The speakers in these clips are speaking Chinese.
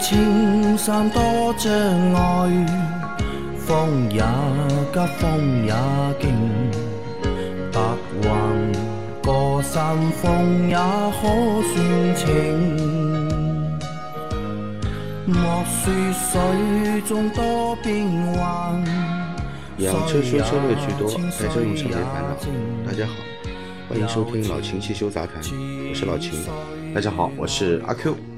青山多障碍，风也急，风也劲，白云过山峰也可算情。莫说水中多变幻，养车修车乐趣多，爱车用车没烦恼。大家好，欢迎收听老秦汽修杂谈，我是老秦。大家好，我是阿 Q。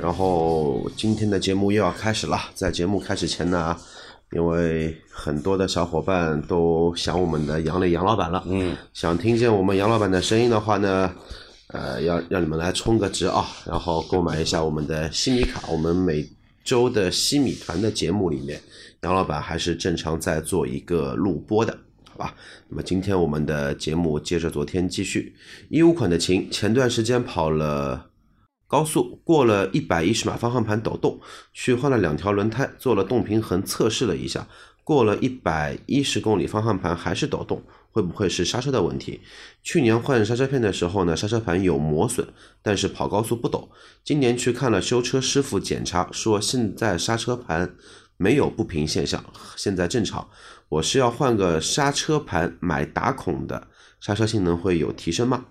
然后今天的节目又要开始了，在节目开始前呢，因为很多的小伙伴都想我们的杨磊杨老板了，嗯，想听见我们杨老板的声音的话呢，呃，要让你们来充个值啊，然后购买一下我们的西米卡。我们每周的西米团的节目里面，杨老板还是正常在做一个录播的。好吧，那么今天我们的节目接着昨天继续，一五款的琴前段时间跑了。高速过了一百一十码，方向盘抖动，去换了两条轮胎，做了动平衡测试了一下，过了一百一十公里，方向盘还是抖动，会不会是刹车的问题？去年换刹车片的时候呢，刹车盘有磨损，但是跑高速不抖。今年去看了修车师傅检查，说现在刹车盘没有不平现象，现在正常。我是要换个刹车盘，买打孔的，刹车性能会有提升吗？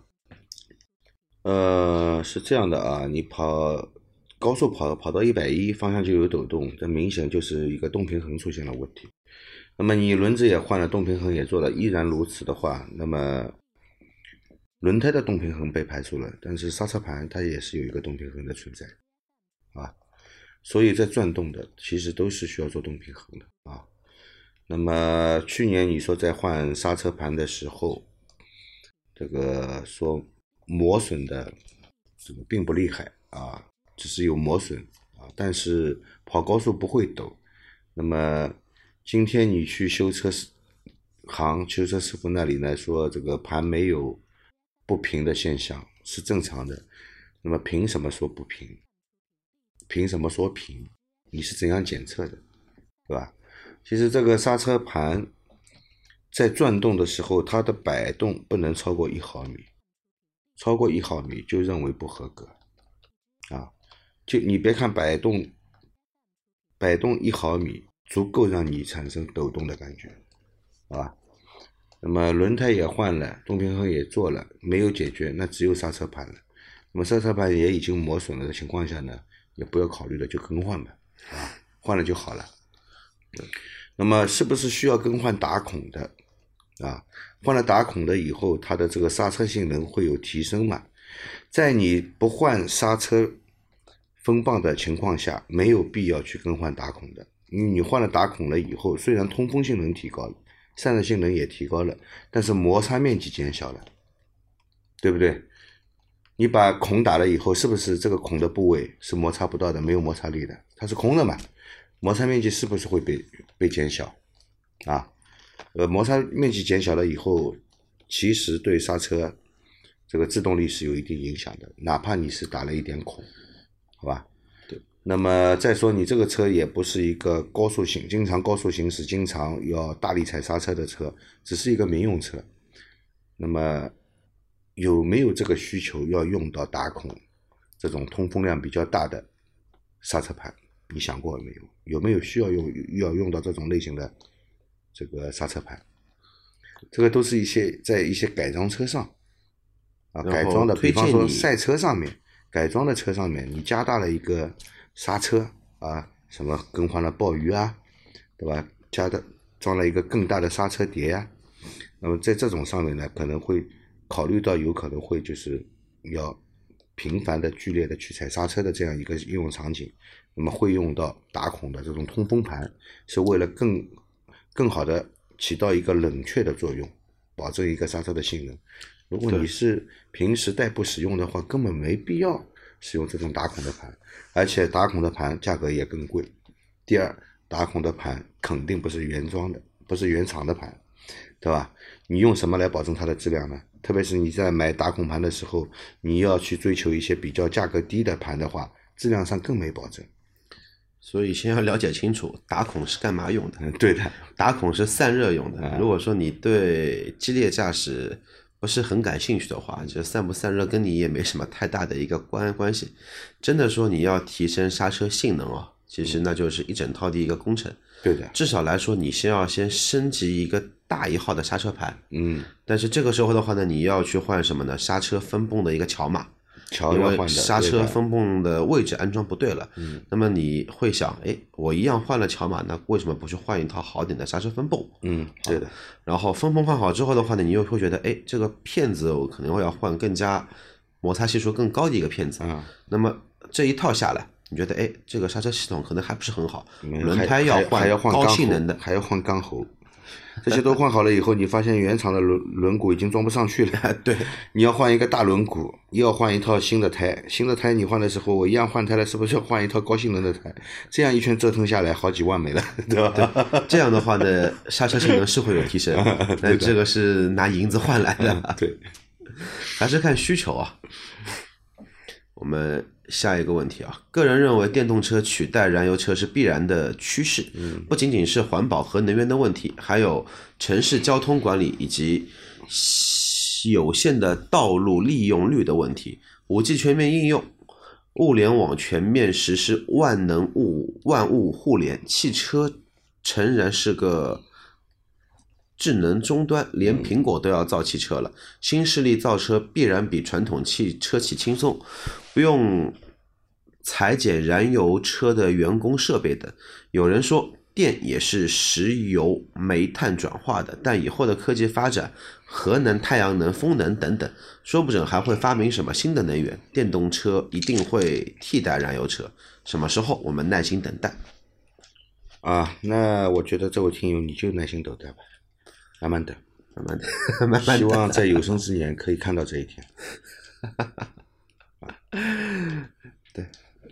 呃，是这样的啊，你跑高速跑跑到一百一，方向就有抖动，这明显就是一个动平衡出现了问题。那么你轮子也换了，动平衡也做了，依然如此的话，那么轮胎的动平衡被排除了，但是刹车盘它也是有一个动平衡的存在啊。所以在转动的其实都是需要做动平衡的啊。那么去年你说在换刹车盘的时候，这个说。磨损的这个并不厉害啊，只是有磨损啊，但是跑高速不会抖。那么今天你去修车行修车师傅那里呢说，这个盘没有不平的现象是正常的。那么凭什么说不平？凭什么说平？你是怎样检测的，对吧？其实这个刹车盘在转动的时候，它的摆动不能超过一毫米。超过一毫米就认为不合格，啊，就你别看摆动，摆动一毫米足够让你产生抖动的感觉，好吧？那么轮胎也换了，动平衡也做了，没有解决，那只有刹车盘了。那么刹车盘也已经磨损了的情况下呢，也不要考虑了，就更换吧，啊，换了就好了。那么是不是需要更换打孔的？啊，换了打孔的以后，它的这个刹车性能会有提升嘛？在你不换刹车风棒的情况下，没有必要去更换打孔的。你你换了打孔了以后，虽然通风性能提高了，散热性能也提高了，但是摩擦面积减小了，对不对？你把孔打了以后，是不是这个孔的部位是摩擦不到的，没有摩擦力的？它是空的嘛？摩擦面积是不是会被被减小？啊？呃，摩擦面积减小了以后，其实对刹车这个制动力是有一定影响的，哪怕你是打了一点孔，好吧？对。那么再说，你这个车也不是一个高速行、经常高速行驶、经常要大力踩刹车的车，只是一个民用车。那么有没有这个需求要用到打孔这种通风量比较大的刹车盘？你想过没有？有没有需要用要用到这种类型的？这个刹车盘，这个都是一些在一些改装车上啊，改装的，比方说赛车上面改装的车上面，你加大了一个刹车啊，什么更换了鲍鱼啊，对吧？加的装了一个更大的刹车碟啊，那么在这种上面呢，可能会考虑到有可能会就是要频繁的剧烈的去踩刹车的这样一个应用场景，那么会用到打孔的这种通风盘，是为了更。更好的起到一个冷却的作用，保证一个刹车的性能。如果你是平时代步使用的话，根本没必要使用这种打孔的盘，而且打孔的盘价格也更贵。第二，打孔的盘肯定不是原装的，不是原厂的盘，对吧？你用什么来保证它的质量呢？特别是你在买打孔盘的时候，你要去追求一些比较价格低的盘的话，质量上更没保证。所以先要了解清楚打孔是干嘛用的。对的，打孔是散热用的。如果说你对激烈驾驶不是很感兴趣的话，就散不散热跟你也没什么太大的一个关关系。真的说你要提升刹车性能哦，其实那就是一整套的一个工程。对的，至少来说，你先要先升级一个大一号的刹车盘，嗯，但是这个时候的话呢，你要去换什么呢？刹车分泵的一个桥码，桥要换的，刹车分泵的位置安装不对了。嗯，那么你会想，哎，我一样换了桥码，那为什么不去换一套好点的刹车分泵？嗯，对的，然后分泵换好之后的话呢，你又会觉得，哎，这个片子我可能会要换更加摩擦系数更高的一个片子。啊，那么这一套下来，你觉得，哎，这个刹车系统可能还不是很好，轮胎要还还要换高性能的，还要换钢喉，这些都换好了以后，你发现原厂的轮轮毂已经装不上去了。对，你要换一个大轮毂，又要换一套新的胎。新的胎你换的时候，我一样换胎了，是不是要换一套高性能的胎？这样一圈折腾下来，好几万没了，对吧？这样的话呢，刹车性能是会有提升，但这个是拿银子换来的，对，还是看需求啊。我们下一个问题啊，个人认为电动车取代燃油车是必然的趋势，不仅仅是环保和能源的问题，还有城市交通管理以及有限的道路利用率的问题。五 G 全面应用，物联网全面实施万能物万物互联，汽车诚然是个智能终端，连苹果都要造汽车了。新势力造车必然比传统汽车企轻松，不用裁减燃油车的员工设备等。有人说电也是石油、煤炭转化的，但以后的科技发展，核能、太阳能、风能等等，说不准还会发明什么新的能源。电动车一定会替代燃油车，什么时候我们耐心等待。啊，那我觉得这位听友你就耐心等待吧，慢慢等，慢慢的，慢慢希。望在有生之年可以看到这一天。对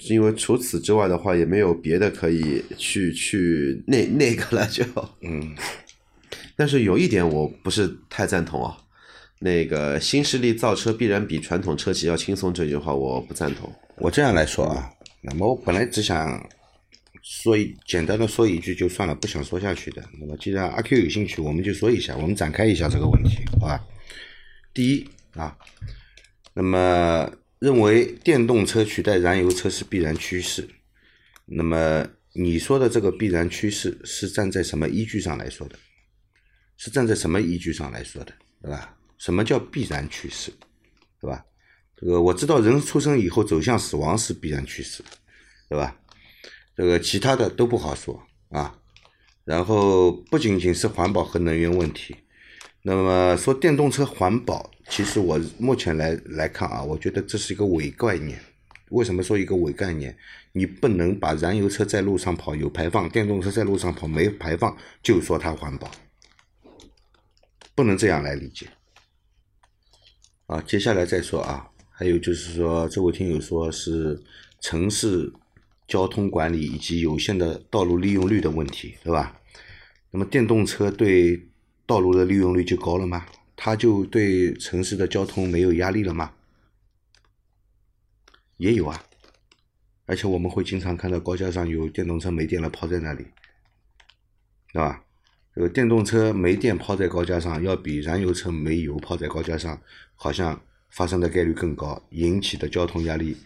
因为除此之外的话，也没有别的可以去去那那个了就。嗯，但是有一点我不是太赞同啊，那个新势力造车必然比传统车企要轻松这句话我不赞同。我这样来说啊，那么我本来只想说一简单的说一句就算了，不想说下去的。那么既然阿 Q 有兴趣，我们就说一下，我们展开一下这个问题，好吧？第一啊，那么认为电动车取代燃油车是必然趋势，那么你说的这个必然趋势是站在什么依据上来说的？是站在什么依据上来说的，对吧？什么叫必然趋势，对吧？这个我知道人出生以后走向死亡是必然趋势，对吧？这个其他的都不好说啊。然后不仅仅是环保和能源问题，那么说电动车环保，其实我目前来来看啊，我觉得这是一个伪概念。为什么说一个伪概念？你不能把燃油车在路上跑有排放，电动车在路上跑没排放就说它环保，不能这样来理解。啊，接下来再说啊，还有就是说，这位听友说是城市交通管理以及有限的道路利用率的问题，对吧？那么电动车对道路的利用率就高了吗？它就对城市的交通没有压力了吗？也有啊，而且我们会经常看到高架上有电动车没电了抛在那里，对吧？这个电动车没电抛在高架上，要比燃油车没油抛在高架上，好像发生的概率更高，引起的交通压力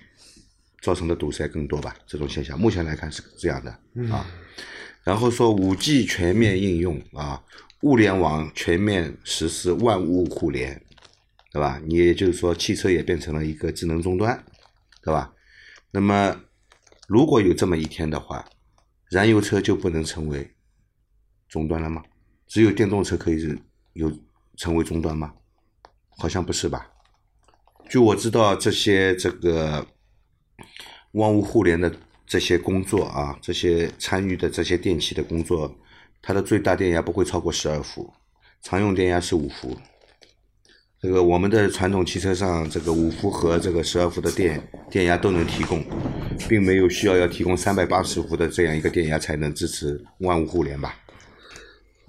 造成的堵塞更多吧？这种现象目前来看是这样的啊。然后说五 G 全面应用啊，物联网全面实施万物互联，对吧？你也就是说，汽车也变成了一个智能终端，对吧？那么如果有这么一天的话，燃油车就不能成为终端了吗？只有电动车可以是有成为终端吗？好像不是吧？据我知道，这些这个万物互联的这些工作啊，这些参与的这些电器的工作，它的最大电压不会超过十二伏，常用电压是五伏。这个我们的传统汽车上，这个五伏和这个十二伏的电电压都能提供，并没有需要要提供三百八十伏的这样一个电压才能支持万物互联吧？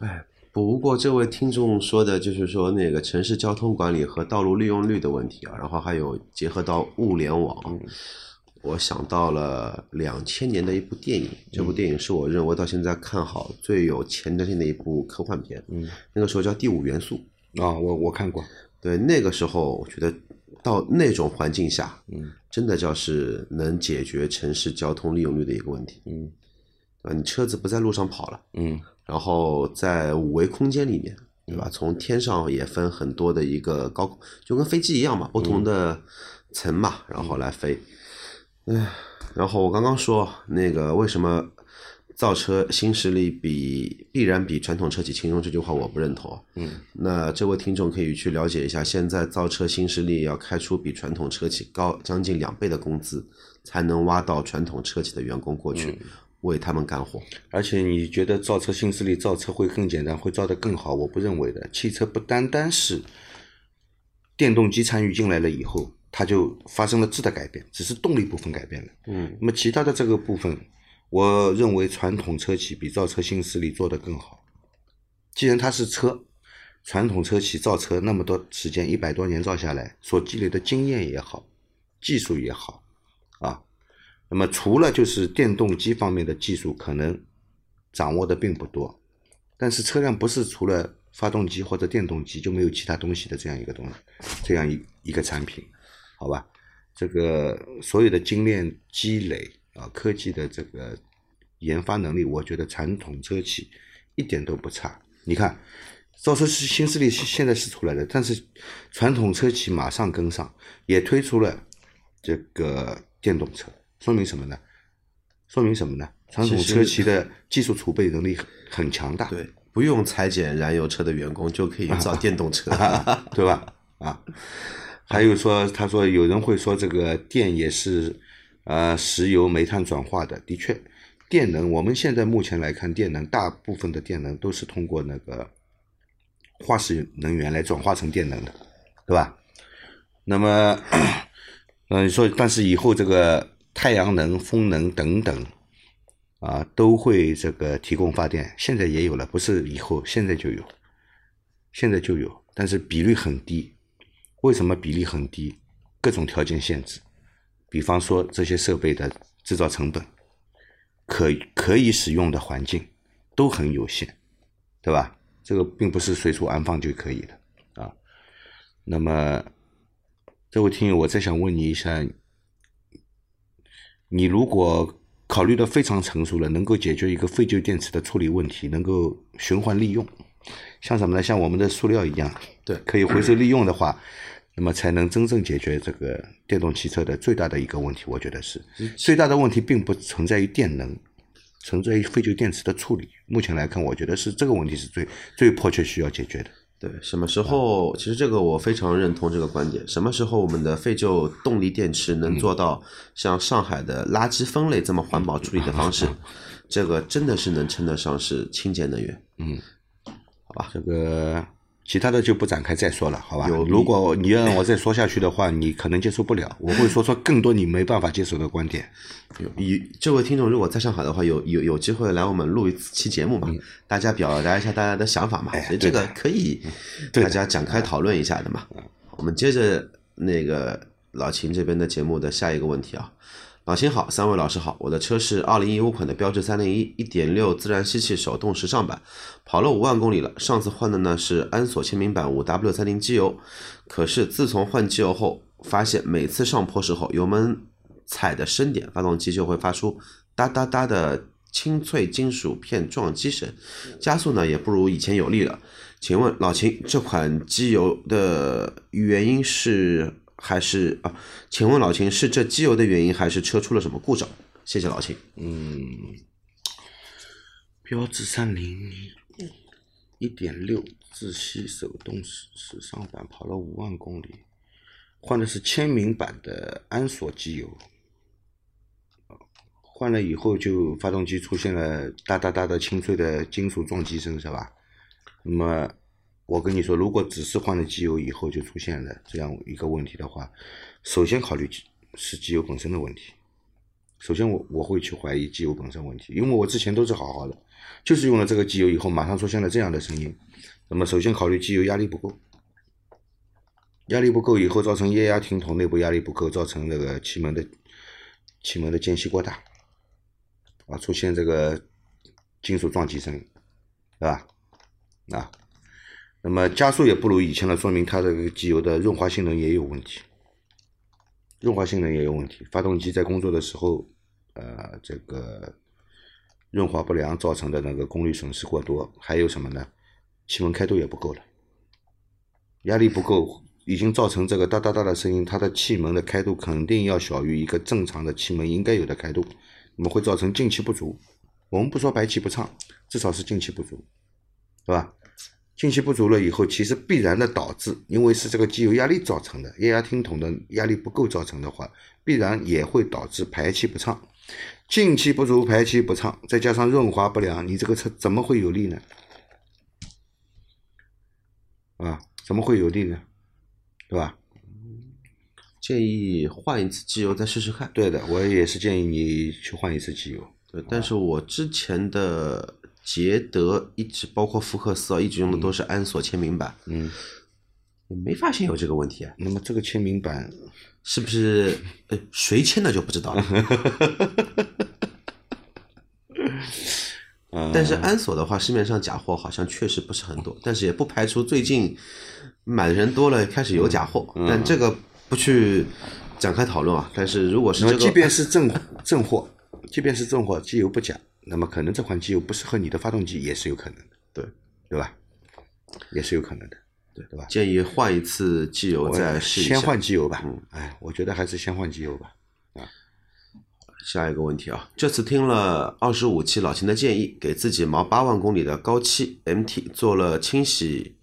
哎，不过这位听众说的就是说那个城市交通管理和道路利用率的问题啊，然后还有结合到物联网，我想到了两千年的一部电影，这部电影是我认为到现在看好最有前瞻性的一部科幻片，嗯，那个时候叫《第五元素》。啊、我我看过，对，那个时候我觉得到那种环境下，嗯真的叫是能解决城市交通利用率的一个问题。嗯对吧？你车子不在路上跑了，嗯然后在五维空间里面，对吧？从天上也分很多的一个高，就跟飞机一样嘛，不同的层嘛，然后来飞。唉，然后我刚刚说那个为什么造车新势力比必然比传统车企轻松这句话我不认同。嗯，那这位听众可以去了解一下，现在造车新势力要开出比传统车企高将近两倍的工资，才能挖到传统车企的员工过去。为他们干活，而且你觉得造车新势力造车会更简单，会造得更好？我不认为的。汽车不单单是电动机参与进来了以后，它就发生了质的改变，只是动力部分改变了。嗯那么其他的这个部分，我认为传统车企比造车新势力做得更好。既然它是车，传统车企造车那么多时间，一百多年造下来，所积累的经验也好，技术也好，啊，那么除了就是电动机方面的技术可能掌握的并不多，但是车辆不是除了发动机或者电动机就没有其他东西的这样一个东西，这样一一个产品，好吧？这个所有的精炼积累啊，科技的这个研发能力，我觉得传统车企一点都不差。你看，造车是新势力现现在是出来的，但是传统车企马上跟上，也推出了这个电动车，说明什么呢？说明什么呢？传统车企的技术储备能力很很强大，对，不用裁减燃油车的员工就可以造电动车。对吧？啊，还有说，他说有人会说这个电也是呃石油、煤炭转化的，的确，电能我们现在目前来看，电能大部分的电能都是通过那个化石能源来转化成电能的，对吧？那么，嗯、说但是以后这个太阳能、风能等等。啊，都会这个提供发电，现在也有了，不是以后，现在就有，现在就有，但是比率很低。为什么比例很低？各种条件限制，比方说这些设备的制造成本，可可以使用的环境都很有限，对吧？这个并不是随处安放就可以的啊。那么，这位听友，我再想问你一下，你如果考虑的非常成熟了，能够解决一个废旧电池的处理问题，能够循环利用，像什么呢？像我们的塑料一样，对可以回收利用的话，那么才能真正解决这个电动汽车的最大的一个问题。我觉得是最大的问题，并不存在于电能，存在于废旧电池的处理。目前来看，我觉得是这个问题是最最迫切需要解决的。对，什么时候？其实这个我非常认同这个观点。什么时候我们的废旧动力电池能做到像上海的垃圾分类这么环保处理的方式？这个真的是能称得上是清洁能源。嗯，好吧，这个其他的就不展开再说了，好吧有？如果你让我再说下去的话，你可能接受不了，我会说出更多你没办法接受的观点。有有这位听众如果在上海的话，有有有机会来我们录一期节目嘛？大家表达一下大家的想法嘛？所以这个可以大家展开讨论一下的嘛。我们接着那个老秦这边的节目的下一个问题啊。老秦好，三位老师好，我的车是二零一五款的标致三零一一点六自然吸气手动时尚版，跑了五万公里了。上次换的呢是安索签名版五 W 三零机油，可是自从换机油后，发现每次上坡时候油门踩的深点，发动机就会发出哒哒哒的清脆金属片撞击声，加速呢也不如以前有力了。请问老秦，这款机油的原因是还是啊？请问老秦是这机油的原因，还是车出了什么故障？谢谢老秦。嗯，标致三零一点六自吸手动时时尚版跑了五万公里，换的是签名版的安索机油。换了以后，就发动机出现了哒哒哒的清脆的金属撞击声，是吧？那么我跟你说，如果只是换了机油以后就出现了这样一个问题的话，首先考虑是机油本身的问题。首先我我会去怀疑机油本身问题，因为我之前都是好好的，就是用了这个机油以后，马上出现了这样的声音。那么首先考虑机油压力不够，压力不够以后造成液压听筒内部压力不够，造成那个气门的气门的间隙过大，啊，出现这个金属撞击声，对吧？啊，那么加速也不如以前了，说明它这个机油的润滑性能也有问题，润滑性能也有问题。发动机在工作的时候，呃，这个润滑不良造成的那个功率损失过多，还有什么呢？气门开度也不够了，压力不够，已经造成这个哒哒哒的声音，它的气门的开度肯定要小于一个正常的气门应该有的开度，那么会造成进气不足。我们不说排气不畅，至少是进气不足，对吧？进气不足了以后，其实必然的导致，因为是这个机油压力造成的，液压听筒的压力不够造成的话，必然也会导致排气不畅。进气不足，排气不畅，再加上润滑不良，你这个车怎么会有力呢？啊，怎么会有力呢？对吧？建议换一次机油再试试看。对的，我也是建议你去换一次机油。对，但是我之前的捷德一直包括福克斯啊，一直用的都是安索签名版，嗯，也没发现有这个问题啊。那么这个签名版是不是呃谁签的就不知道了？但是安索的话，市面上假货好像确实不是很多，但是也不排除最近买的人多了，开始有假货。但这个不去展开讨论啊。但是如果是即便是正正货，即便是正货，机油不假，那么可能这款机油不适合你的发动机，也是有可能的，对对吧？也是有可能的，对对吧？建议换一次机油再试一下。先换机油吧。嗯，哎，我觉得还是先换机油吧。啊下一个问题啊，这次听了二十五期老秦的建议，给自己毛八万公里的高七 MT 做了清洗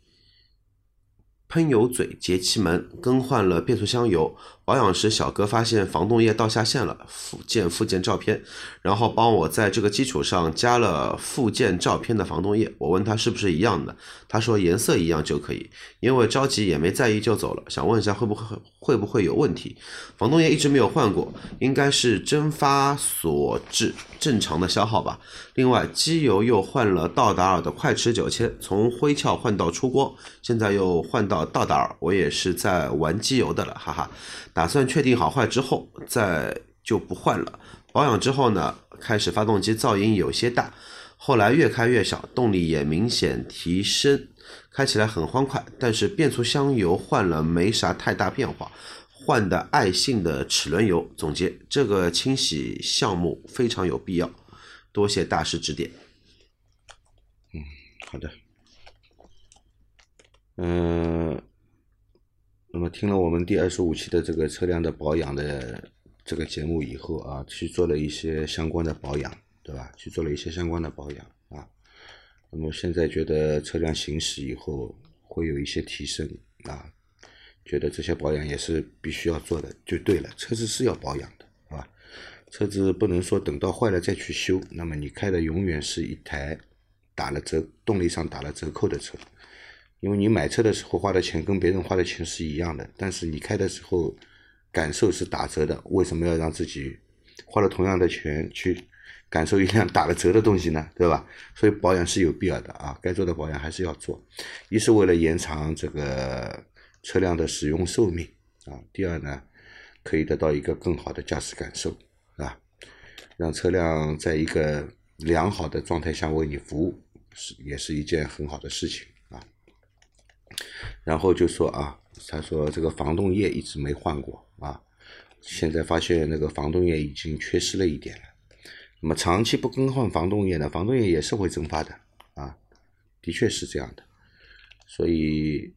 喷油嘴、节气门，更换了变速箱油。保养时，小哥发现防冻液倒下线了，附件附件照片，然后帮我在这个基础上加了附件照片的防冻液。我问他是不是一样的，他说颜色一样就可以。因为着急也没在意就走了，想问一下会不会会不会有问题？防冻液一直没有换过，应该是蒸发所致，正常的消耗吧。另外，机油又换了道达尔的快驰九千，从灰壳换到出光，现在又换到道达尔，我也是在玩机油的了，哈哈。打算确定好坏之后再就不换了。保养之后呢，开始发动机噪音有些大，后来越开越小，动力也明显提升，开起来很欢快。但是变速箱油换了没啥太大变化，换的爱信的齿轮油。总结这个清洗项目非常有必要，多谢大师指点。嗯，好的。嗯。那么听了我们第二十五期的这个车辆的保养的这个节目以后啊，去做了一些相关的保养，对吧？去做了一些相关的保养啊。那么现在觉得车辆行驶以后会有一些提升啊，觉得这些保养也是必须要做的，就对了。车子是要保养的，是吧？车子不能说等到坏了再去修，那么你开的永远是一台打了折、动力上打了折扣的车。因为你买车的时候花的钱跟别人花的钱是一样的，但是你开的时候感受是打折的，为什么要让自己花了同样的钱去感受一辆打了折的东西呢？对吧？所以保养是有必要的啊，该做的保养还是要做，一是为了延长这个车辆的使用寿命啊，第二呢可以得到一个更好的驾驶感受啊，让车辆在一个良好的状态下为你服务，是也是一件很好的事情。然后就说啊，他说这个防冻液一直没换过啊，现在发现那个防冻液已经缺失了一点了。那么长期不更换防冻液呢，防冻液也是会蒸发的啊，的确是这样的。所以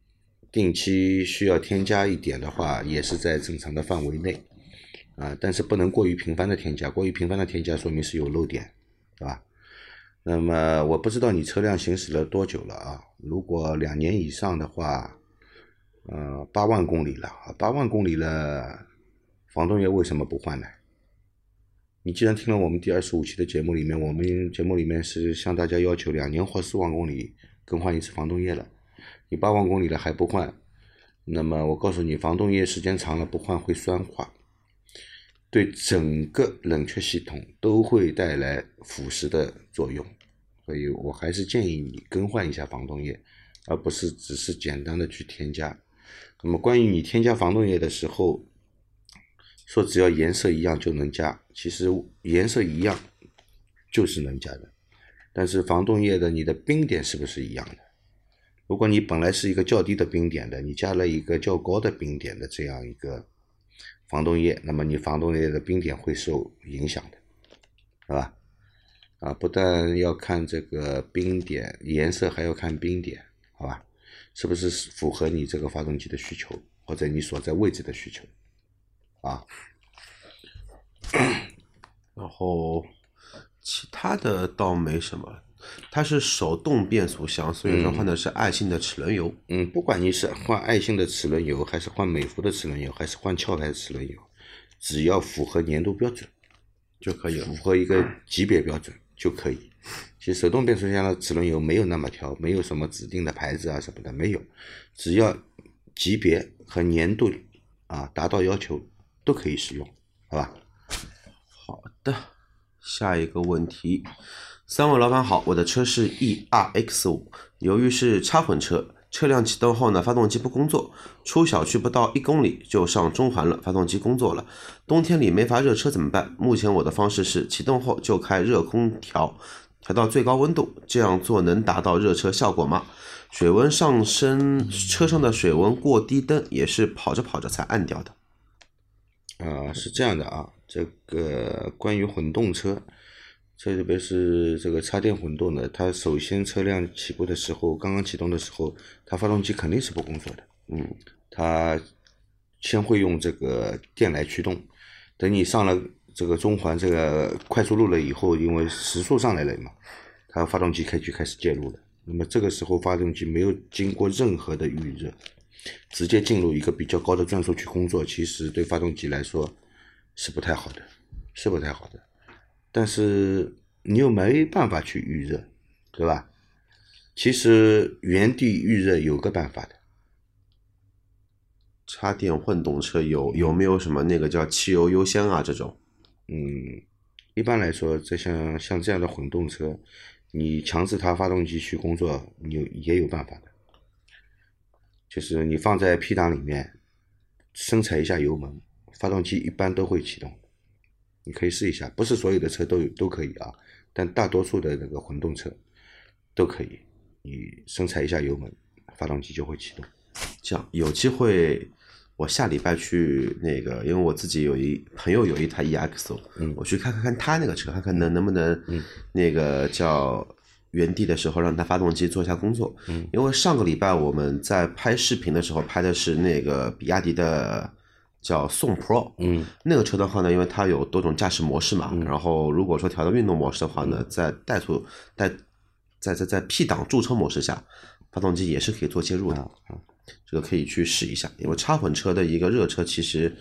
定期需要添加一点的话，也是在正常的范围内啊，但是不能过于频繁的添加，过于频繁的添加说明是有漏点，对吧？那么我不知道你车辆行驶了多久了啊？如果两年以上的话，呃，八万公里了啊，八万公里了，防冻液为什么不换呢？你既然听了我们第二十五期的节目里面，我们节目里面是向大家要求两年或四万公里更换一次防冻液了，你八万公里了还不换，那么我告诉你，防冻液时间长了不换会酸化，对整个冷却系统都会带来腐蚀的作用，所以我还是建议你更换一下防冻液，而不是只是简单的去添加。那么关于你添加防冻液的时候，说只要颜色一样就能加，其实颜色一样就是能加的，但是防冻液的你的冰点是不是一样的？如果你本来是一个较低的冰点的，你加了一个较高的冰点的这样一个防冻液，那么你防冻液的冰点会受影响的，是吧？啊，不但要看这个冰点颜色，还要看冰点，好吧？是不是符合你这个发动机的需求，或者你所在位置的需求？啊，然后其他的倒没什么。它是手动变速箱，所以说换的是爱信的齿轮油。嗯，不管你是换爱信的齿轮油，还是换美孚的齿轮油，还是换壳牌的齿轮油，只要符合年度标准就可以了。符合一个级别标准就可以。其实手动变速箱的齿轮油没有那么挑，没有什么指定的牌子啊什么的，没有，只要级别和年度啊达到要求都可以使用，好吧？好的，下一个问题。三位老板好，我的车是 E R X 五，由于是插混车，车辆启动后呢，发动机不工作，出小区不到一公里就上中环了，发动机工作了。冬天里没法热车怎么办？目前我的方式是启动后就开热空调，调到最高温度，这样做能达到热车效果吗？水温上升，车上的水温过低灯也是跑着跑着才按掉的。啊，是这样的啊，这个关于混动车。特别是这个插电混动的，它首先车辆起步的时候，刚刚启动的时候，它发动机肯定是不工作的。嗯，它先会用这个电来驱动，等你上了这个中环这个快速路了以后，因为时速上来了嘛，它发动机开就开始介入了。那么这个时候发动机没有经过任何的预热，直接进入一个比较高的转速去工作，其实对发动机来说是不太好的，是不太好的。但是你又没办法去预热，对吧？其实原地预热有个办法的。插电混动车有有没有什么那个叫汽油优先啊这种？嗯，一般来说，这像像这样的混动车，你强制它发动机去工作，你也有办法的。就是你放在 P 档里面，深踩一下油门，发动机一般都会启动。你可以试一下，不是所有的车都有都可以啊，但大多数的那个混动车都可以。你深踩一下油门，发动机就会启动。这样有机会，我下礼拜去那个，因为我自己有一朋友有一台 EX，嗯，我去看看看他那个车，看看能能不能，那个叫原地的时候让他发动机做一下工作。嗯，因为上个礼拜我们在拍视频的时候拍的是那个比亚迪的。叫宋 Pro，嗯，那个车的话呢，因为它有多种驾驶模式嘛，然后如果说调到运动模式的话呢，在怠速、怠在在在 P 档驻车模式下，发动机也是可以做介入的，这个可以去试一下。因为插混车的一个热车，其实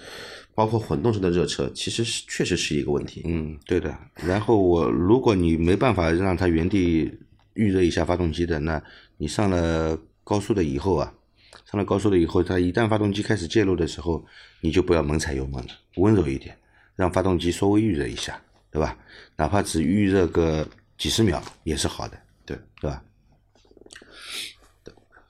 包括混动车的热车，其实是确实是一个问题。嗯，对的。然后我如果你没办法让它原地预热一下发动机的，那你上了高速的以后啊。上了高速了以后，它一旦发动机开始介入的时候，你就不要猛踩油门了，温柔一点，让发动机稍微预热一下，对吧？哪怕只预热个几十秒也是好的，对对吧？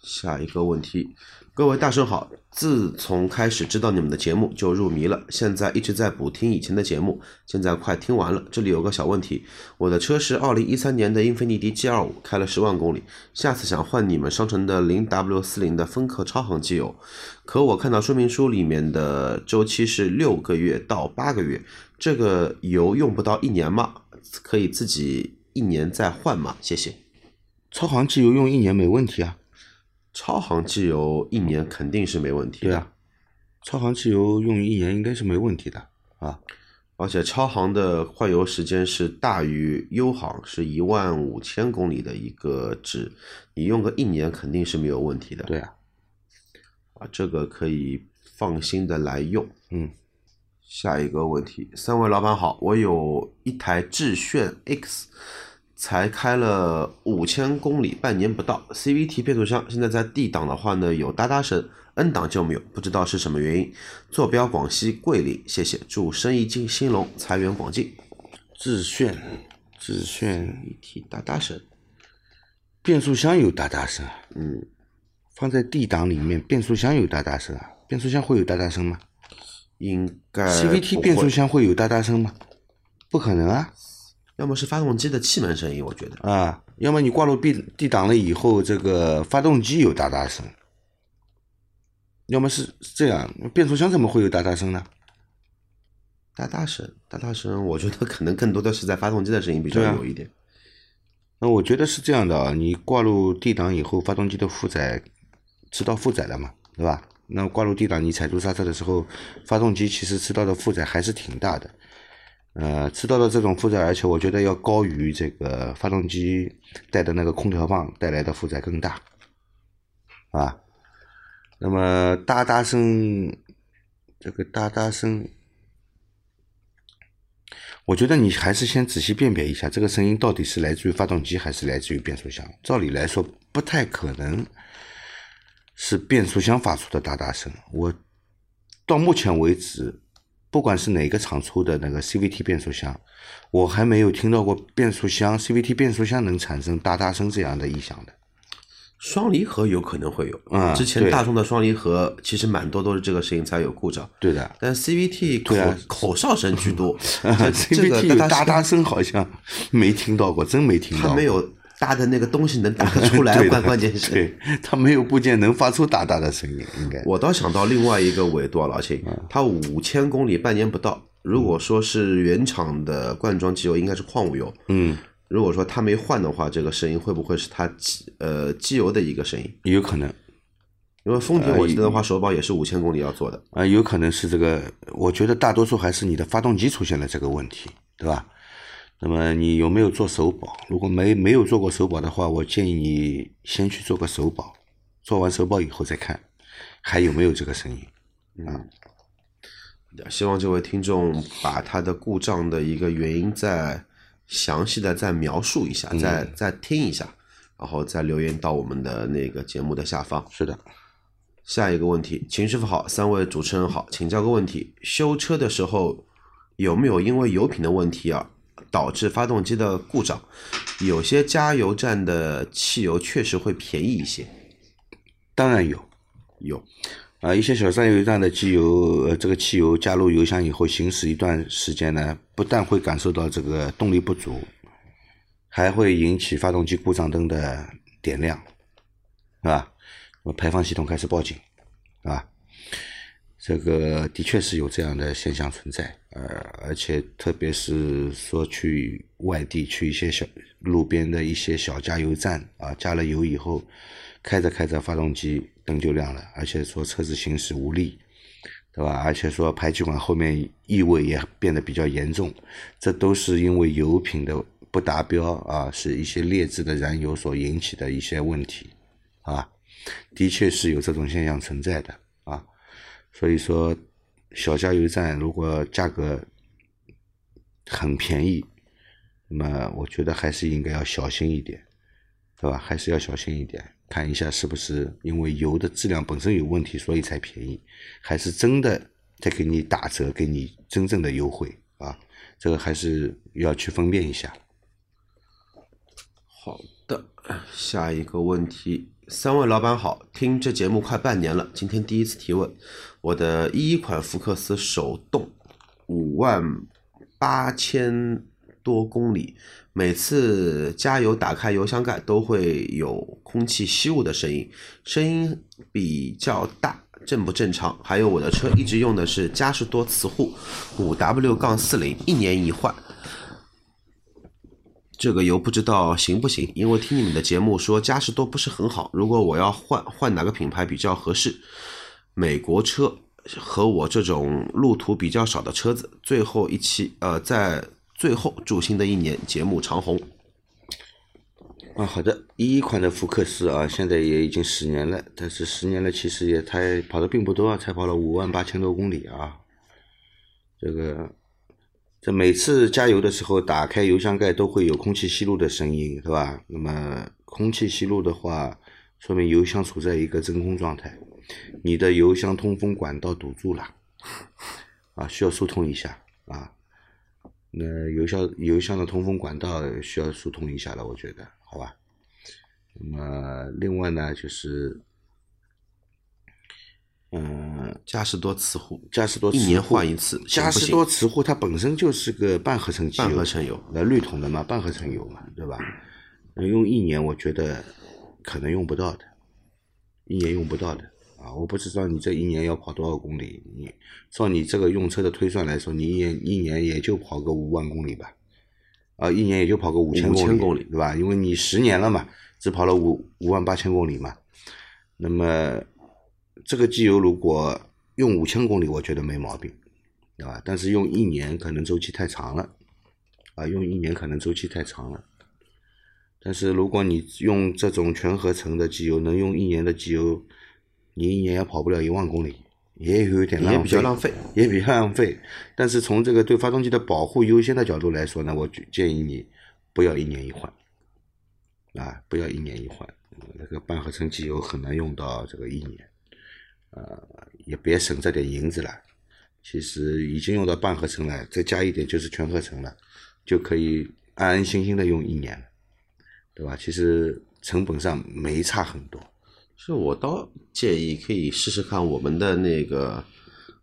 下一个问题。各位大神好，自从开始知道你们的节目就入迷了，现在一直在补听以前的节目，现在快听完了。这里有个小问题，我的车是二零一三年的英菲尼迪 G 二五，开了十万公里，下次想换你们商城的零 W 四零的风克超航机油，可我看到说明书里面的周期是六个月到八个月，这个油用不到一年吗？可以自己一年再换吗？谢谢。超航机油用一年没问题啊。超航机油一年肯定是没问题。对啊，超航机油用一年应该是没问题的啊。而且超航的换油时间是大于优航，是一万五千公里的一个值，你用个一年肯定是没有问题的。对啊，啊，这个可以放心的来用。嗯，下一个问题，三位老板好，我有一台致炫 X。才开了五千公里，半年不到，CVT 变速箱现在在 D 档的话呢有哒哒声，N 档就没有，不知道是什么原因。坐标广西桂林，谢谢，祝生意兴兴隆，财源广进。致炫，致炫一体哒哒声，变速箱有哒哒声，嗯，放在 D 档里面，变速箱有哒哒声啊？变速箱会有哒哒声吗？应该 CVT 变速箱会有哒哒声吗？不可能啊。要么是发动机的气门声音，我觉得。啊，要么你挂入 B D 档了以后，这个发动机有哒哒声，要么是这样，变速箱怎么会有哒哒声呢？哒哒声，哒哒声，我觉得可能更多的是在发动机的声音比较有一点。那我觉得是这样的啊，你挂入 D 档以后，发动机的负载吃到负载了嘛，对吧？那挂入 D 档，你踩住刹车的时候，发动机其实吃到的负载还是挺大的。呃，吃到的这种负载，而且我觉得要高于这个发动机带的那个空调棒带来的负载更大，啊。那么哒哒声，这个哒哒声，我觉得你还是先仔细辨别一下，这个声音到底是来自于发动机还是来自于变速箱。照理来说，不太可能是变速箱发出的哒哒声。我到目前为止，不管是哪个厂出的那个 CVT 变速箱，我还没有听到过变速箱 CVT 变速箱能产生哒哒声这样的异响的。双离合有可能会有，嗯之前大众的双离合其实蛮多都是这个声音才有故障，对的，但 CVT 口、啊。口哨声居多，CVT 有哒哒哒声好像没听到过，真没听到过。它没有搭的那个东西能打得出来，关关键是。对，它没有部件能发出哒哒的声音，应该。我倒想到另外一个维度啊，老秦，嗯它五千公里半年不到，如果说是原厂的罐装机油，应该是矿物油。嗯，如果说它没换的话，这个声音会不会是它机呃机油的一个声音？有可能。因为丰田我记得的话，首保也是五千公里要做的。啊、有可能是这个，我觉得大多数还是你的发动机出现了这个问题，对吧？那么你有没有做首保？如果没没有做过首保的话，我建议你先去做个首保，做完首保以后再看还有没有这个声音。嗯希望这位听众把他的故障的一个原因再详细的再描述一下，再再听一下，然后再留言到我们的那个节目的下方。是的，下一个问题，秦师傅好，三位主持人好，请教个问题：修车的时候有没有因为油品的问题啊，导致发动机的故障？有些加油站的汽油确实会便宜一些，当然有。有啊，一些小加油站的机油，呃，这个汽油加入油箱以后，行驶一段时间呢，不但会感受到这个动力不足，还会引起发动机故障灯的点亮，是吧？那么排放系统开始报警，啊，这个的确是有这样的现象存在，呃，而且特别是说去外地去一些小路边的一些小加油站啊，加了油以后，开着开着发动机灯就亮了，而且说车子行驶无力，对吧？而且说排气管后面异味也变得比较严重，这都是因为油品的不达标啊，是一些劣质的燃油所引起的一些问题啊，的确是有这种现象存在的，所以说小加油站如果价格很便宜，那么我觉得还是应该要小心一点，对吧？还是要小心一点，看一下是不是因为油的质量本身有问题，所以才便宜，还是真的在给你打折，给你真正的优惠啊？这个还是要去分辨一下。好的，下一个问题，三位老板好，听这节目快半年了，今天第一次提问。我的一款福克斯手动，五万八千多公里，每次加油打开油箱盖都会有空气吸入的声音，声音比较大。正不正常？还有我的车一直用的是嘉实多磁护五 W 杠四零，一年一换，这个油不知道行不行，因为听你们的节目说嘉实多不是很好。如果我要换换哪个品牌比较合适？美国车和我这种路途比较少的车子，最后一期呃，在最后祝新的一年节目长虹。啊，好的，一一款的福克斯啊，现在也已经十年了，但是十年了其实也才跑的并不多啊，才跑了五万八千多公里啊。这个，这每次加油的时候打开油箱盖都会有空气吸入的声音，是吧？那么空气吸入的话，说明油箱处在一个真空状态，你的油箱通风管道堵住了，啊，需要疏通一下啊。那油箱油箱的通风管道需要疏通一下了，我觉得，好吧。那么另外呢，就是嗯，嘉实多磁护，嘉实多一年换一次，嘉实多磁护它本身就是个半合成机油，半合成油。那绿桶的嘛，半合成油嘛，对吧？那用一年，我觉得可能用不到的，一年用不到的。啊！我不知道你这一年要跑多少公里，你照你这个用车的推算来说，你一年一年也就跑个五万公里吧，啊，一年也就跑个五千公里，5000公里。对吧？因为你十年了嘛，只跑了五五万八千公里嘛，那么这个机油如果用五千公里，我觉得没毛病，对吧？但是用一年可能周期太长了，啊，用一年可能周期太长了。但是如果你用这种全合成的机油，能用一年的机油，你一年也跑不了一万公里，也有一点浪费，也比较浪费。也比较浪费。但是从这个对发动机的保护优先的角度来说呢，我就建议你不要一年一换，啊，不要一年一换。那个半合成机油很难用到这个一年，呃，也别省这点银子了。其实已经用到半合成了，再加一点就是全合成了，就可以安安心心的用一年了，对吧？其实成本上没差很多。是我倒建议可以试试看我们的那个，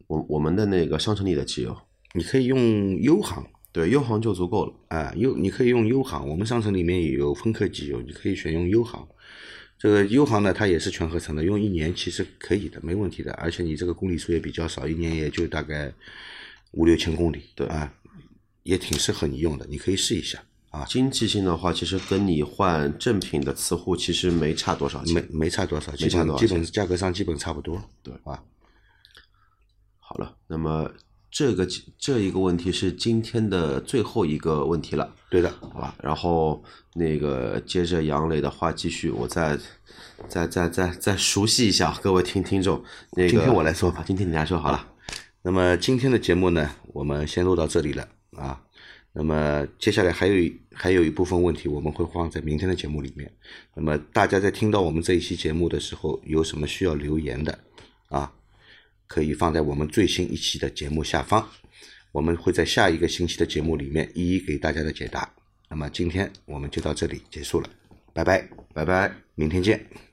我我们的那个商城里的机油，你可以用优航对，优航就足够了。啊，优你可以用优航，我们商城里面也有分克机油，你可以选用优航。这个优航呢，它也是全合成的，用一年其实可以的，没问题的。而且你这个公里数也比较少，一年也就大概五六千公里，对啊，也挺适合你用的，你可以试一下啊，经济性的话，其实跟你换正品的磁护其实没差多少钱。没没差多少，基本基本价格上基本差不多，对啊，好了，那么这个这一个问题是今天的最后一个问题了。对的，好吧，然后那个接着杨磊的话继续，我再再再再再熟悉一下各位听听众。那个今天我来说吧啊今天你来说好了。那么今天的节目呢，我们先录到这里了啊。那么接下来还有还有一部分问题，我们会放在明天的节目里面。那么大家在听到我们这一期节目的时候，有什么需要留言的啊，可以放在我们最新一期的节目下方，我们会在下一个星期的节目里面一一给大家的解答。那么今天我们就到这里结束了，拜拜，拜拜。明天见。